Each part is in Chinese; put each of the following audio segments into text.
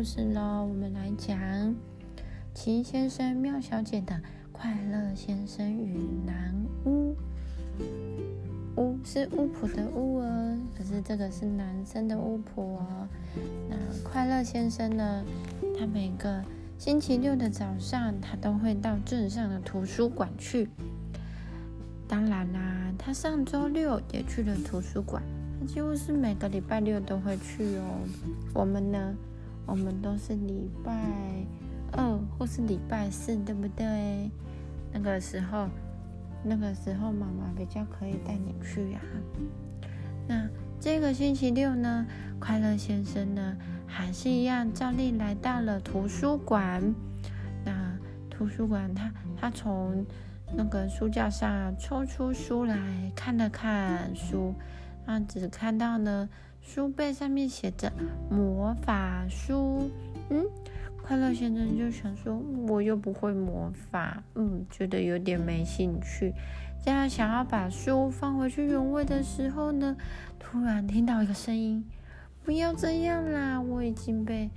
故事喽。我们来讲奇先生、妙小姐的快乐先生与男巫。巫是巫婆的巫哦，可是这个是男生的巫婆。那快乐先生呢？他每个星期六的早上，他都会到镇上的图书馆去。当然啦，他上周六也去了图书馆。他几乎是每个礼拜六都会去哦。我们呢，我们都是礼拜二或是礼拜四，对不对？那个时候，那个时候妈妈比较可以带你去呀。那这个星期六呢，快乐先生呢，还是一样照例来到了图书馆。那图书馆，他他从那个书架上抽出书来看了看书。他只看到呢，书背上面写着魔法书。嗯，快乐先生就想说，我又不会魔法，嗯，觉得有点没兴趣。这样想要把书放回去原位的时候呢，突然听到一个声音：“不要这样啦，我已经被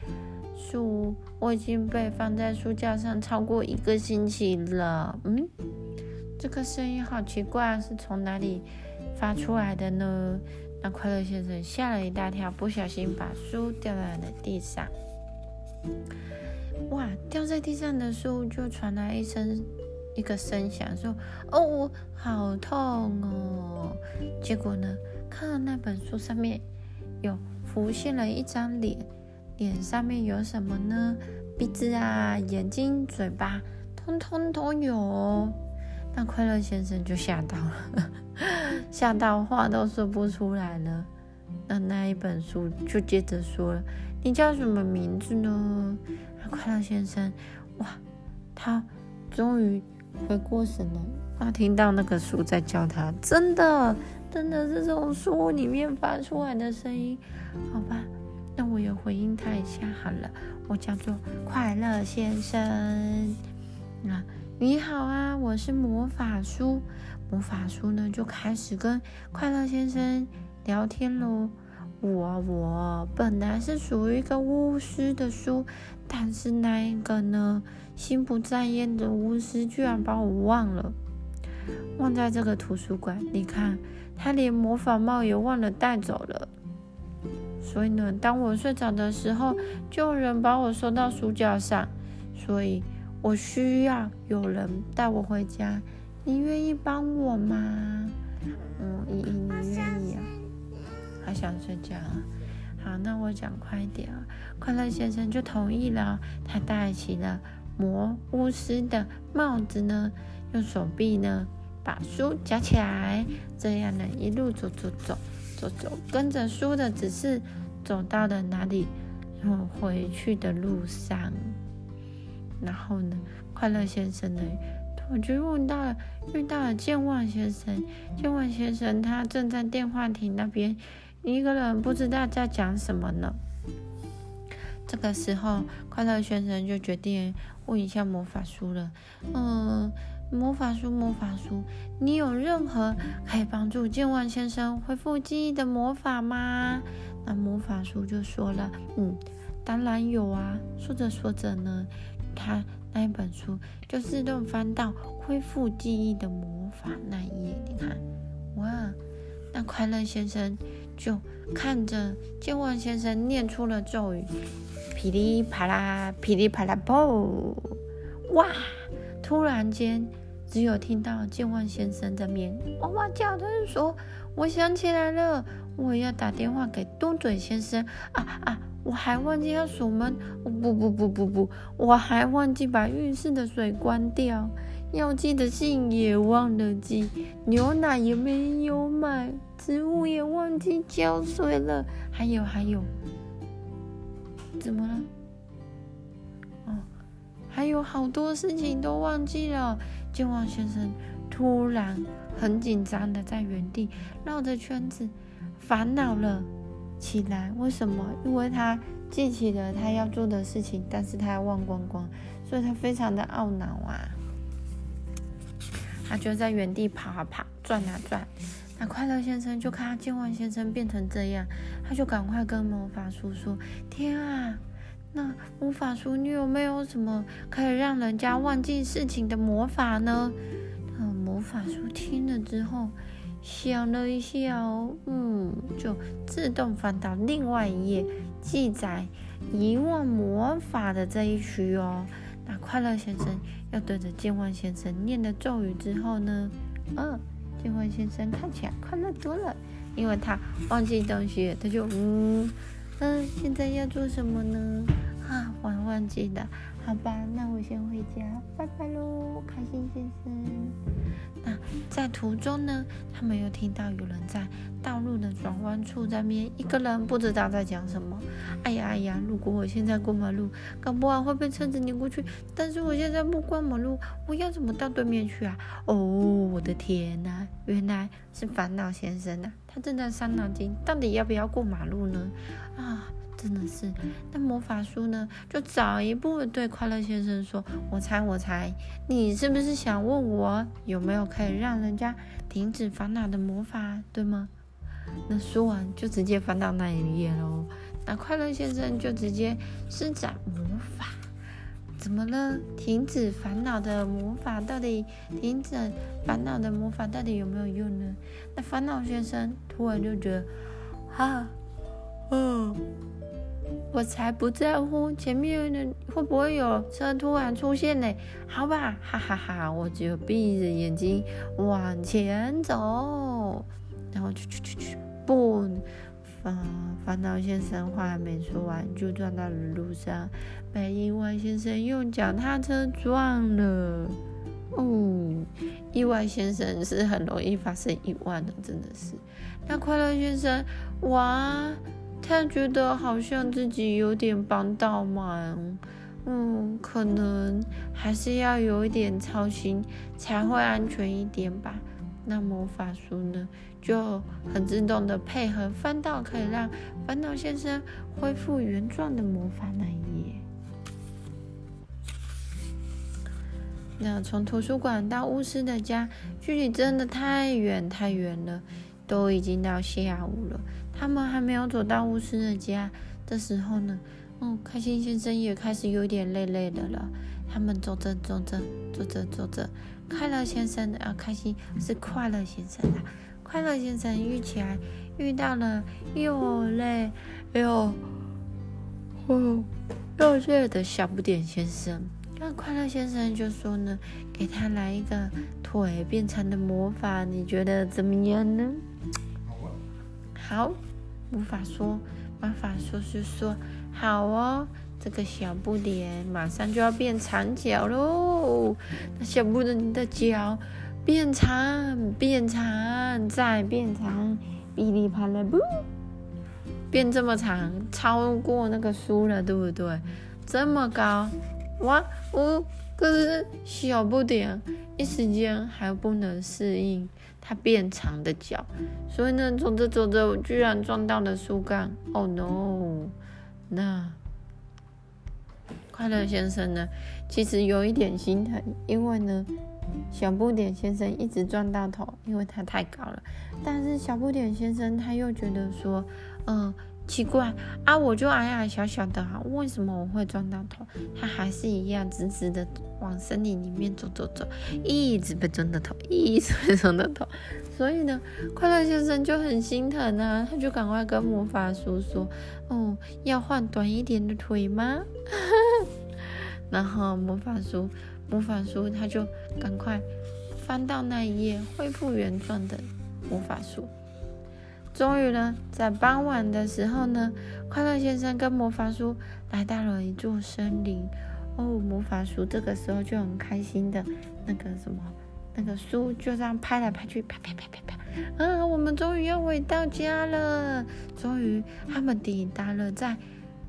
书，我已经被放在书架上超过一个星期了。”嗯，这个声音好奇怪，是从哪里？发出来的呢？那快乐先生吓了一大跳，不小心把书掉在了地上。哇！掉在地上的书就传来一声一个声响，说：“哦，我好痛哦！”结果呢，看到那本书上面有浮现了一张脸，脸上面有什么呢？鼻子啊、眼睛、嘴巴，通通都有。那快乐先生就吓到了。吓到话都说不出来了，那那一本书就接着说：“你叫什么名字呢？”快乐先生，哇，他终于回过神了。他听到那个书在叫他，真的，真的是从书里面发出来的声音。好吧，那我也回应他一下好了。我叫做快乐先生。啊，你好啊，我是魔法书。魔法书呢，就开始跟快乐先生聊天喽。我我本来是属于一个巫师的书，但是那一个呢，心不在焉的巫师居然把我忘了，忘在这个图书馆。你看，他连魔法帽也忘了带走了。所以呢，当我睡着的时候，就有人把我收到书架上，所以我需要有人带我回家。你愿意帮我吗？嗯，依依，你愿意啊？还想睡觉啊？好，那我讲快点啊！快乐先生就同意了，他戴起了魔巫师的帽子呢，用手臂呢把书夹起来，这样呢一路走走走走走，跟着书的指示走到了哪里？然后回去的路上。然后呢，快乐先生呢？我就遇到了，遇到了健忘先生。健忘先生他正在电话亭那边，一个人不知道在讲什么呢。这个时候，快乐先生就决定问一下魔法书了。嗯，魔法书，魔法书，你有任何可以帮助健忘先生恢复记忆的魔法吗？那魔法书就说了，嗯，当然有啊。说着说着呢，他。那一本书就自动翻到恢复记忆的魔法那一页，你看，哇！那快乐先生就看着健忘先生念出了咒语，噼里啪啦，噼里啪啦，啵！哇！突然间，只有听到健忘先生在面哇哇叫，他就说：“我想起来了，我要打电话给嘟嘴先生啊啊！”我还忘记要锁门，不不不不不，我还忘记把浴室的水关掉，要寄的信也忘了寄，牛奶也没有买，植物也忘记浇水了，还有还有，怎么了？哦，还有好多事情都忘记了。健忘先生突然很紧张的在原地绕着圈子，烦恼了。起来？为什么？因为他记起了他要做的事情，但是他要忘光光，所以他非常的懊恼啊。他就在原地跑啊跑，转啊转。那快乐先生就看他健忘先生变成这样，他就赶快跟魔法书说：“天啊，那魔法书，你有没有什么可以让人家忘记事情的魔法呢？魔法书听了之后想了一下哦，嗯，就自动翻到另外一页，记载遗忘魔法的这一区哦。那快乐先生要对着健忘先生念的咒语之后呢，嗯，健忘先生看起来快乐多了，因为他忘记东西，他就嗯嗯，现在要做什么呢？啊，我忘记了，好吧，那我先回家，拜拜喽，开心先生。那在途中呢，他们又听到有人在道路的转弯处那边，一个人不知道在讲什么。哎呀哎呀，如果我现在过马路，搞不好会被车子碾过去。但是我现在不过马路，我要怎么到对面去啊？哦，我的天哪，原来是烦恼先生呐，他正在伤脑筋，到底要不要过马路呢？啊！真的是，那魔法书呢？就早一步对快乐先生说：“我猜，我猜，你是不是想问我有没有可以让人家停止烦恼的魔法，对吗？”那说完就直接翻到那一页喽。那快乐先生就直接施展魔法，怎么了？停止烦恼的魔法到底停止烦恼的魔法到底有没有用呢？那烦恼先生突然就觉得，哈，嗯。我才不在乎前面的会不会有车突然出现呢？好吧，哈哈哈，我只有闭着眼睛往前走，然后去去去去，不，烦烦恼先生话还没说完，就撞到了路上，被意外先生用脚踏车撞了。哦，意外先生是很容易发生意外的，真的是。那快乐先生，哇！他觉得好像自己有点帮到忙，嗯，可能还是要有一点操心才会安全一点吧。那魔法书呢，就很自动的配合翻到可以让烦恼先生恢复原状的魔法那一页。那从图书馆到巫师的家，距离真的太远太远了，都已经到下午了。他们还没有走到巫师的家的时候呢，嗯，开心先生也开始有点累累的了。他们走着走着，走着走着，快乐先生啊，开心是快乐先生啊，快乐先生遇起来遇到了又累又哦又热的小不点先生。那快乐先生就说呢，给他来一个腿变长的魔法，你觉得怎么样呢？好，魔法说，魔法说是说好哦，这个小不点马上就要变长脚喽。那小不点的脚变长，变长，再变长，噼里啪啦不，变这么长，超过那个书了，对不对？这么高，哇呜！可是小不点一时间还不能适应。它变长的脚，所以呢，走着走着，我居然撞到了树干。Oh no！那快乐先生呢？其实有一点心疼，因为呢，小不点先生一直撞到头，因为他太高了。但是小不点先生他又觉得说，嗯。奇怪啊，我就矮矮小小的哈，为什么我会撞到头？他还是一样直直的往森林里面走走走，一直被撞到头，一直被撞到头。所以呢，快乐先生就很心疼啊，他就赶快跟魔法叔说：“哦，要换短一点的腿吗？” 然后魔法书，魔法书他就赶快翻到那一页恢复原状的魔法书。终于呢，在傍晚的时候呢，快乐先生跟魔法书来到了一座森林。哦，魔法书这个时候就很开心的，那个什么，那个书就这样拍来拍去，啪啪啪啪啪。啊，我们终于要回到家了。终于，他们抵达了在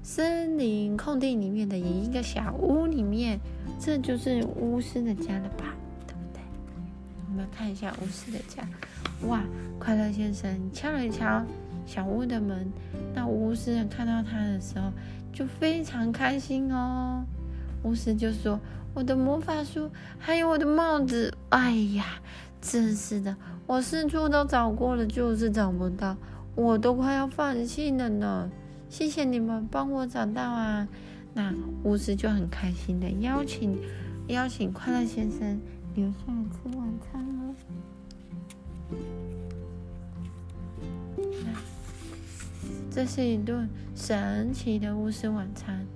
森林空地里面的一个小屋里面。这就是巫师的家了吧？我们看一下巫师的家。哇！快乐先生敲了一敲小屋的门，那巫师看到他的时候就非常开心哦。巫师就说：“我的魔法书，还有我的帽子，哎呀，真是的，我四处都找过了，就是找不到，我都快要放弃了呢。谢谢你们帮我找到啊！那巫师就很开心的邀请邀请快乐先生留下来吃晚餐了。这是一顿神奇的巫师晚餐，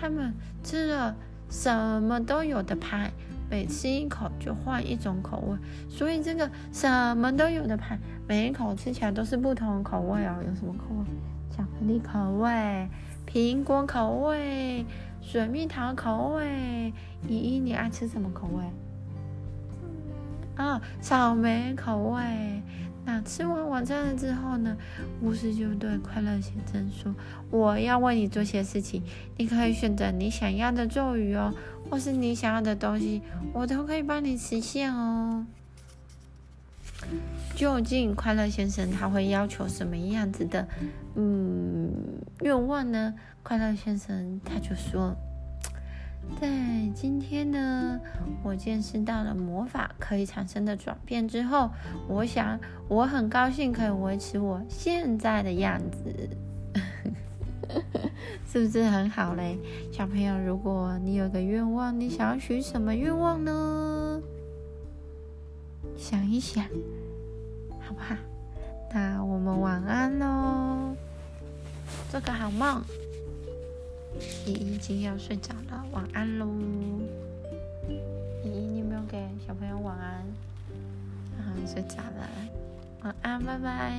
他们吃了什么都有的派。每吃一口就换一种口味，所以这个什么都有的派，每一口吃起来都是不同口味哦。有什么口味？巧克力口味、苹果口味、水蜜桃口味。依依，你爱吃什么口味？啊，草莓口味。那吃完晚餐了之后呢？巫师就对快乐先生说：“我要为你做些事情，你可以选择你想要的咒语哦。”或是你想要的东西，我都可以帮你实现哦。究竟快乐先生他会要求什么样子的嗯愿望呢？快乐先生他就说，在今天呢，我见识到了魔法可以产生的转变之后，我想我很高兴可以维持我现在的样子。是不是很好嘞，小朋友？如果你有个愿望，你想要许什么愿望呢？想一想，好不好？那我们晚安喽，做个好梦。依依已经要睡着了，晚安喽。依依，你有没有给小朋友晚安？啊，睡着了，晚安，拜拜。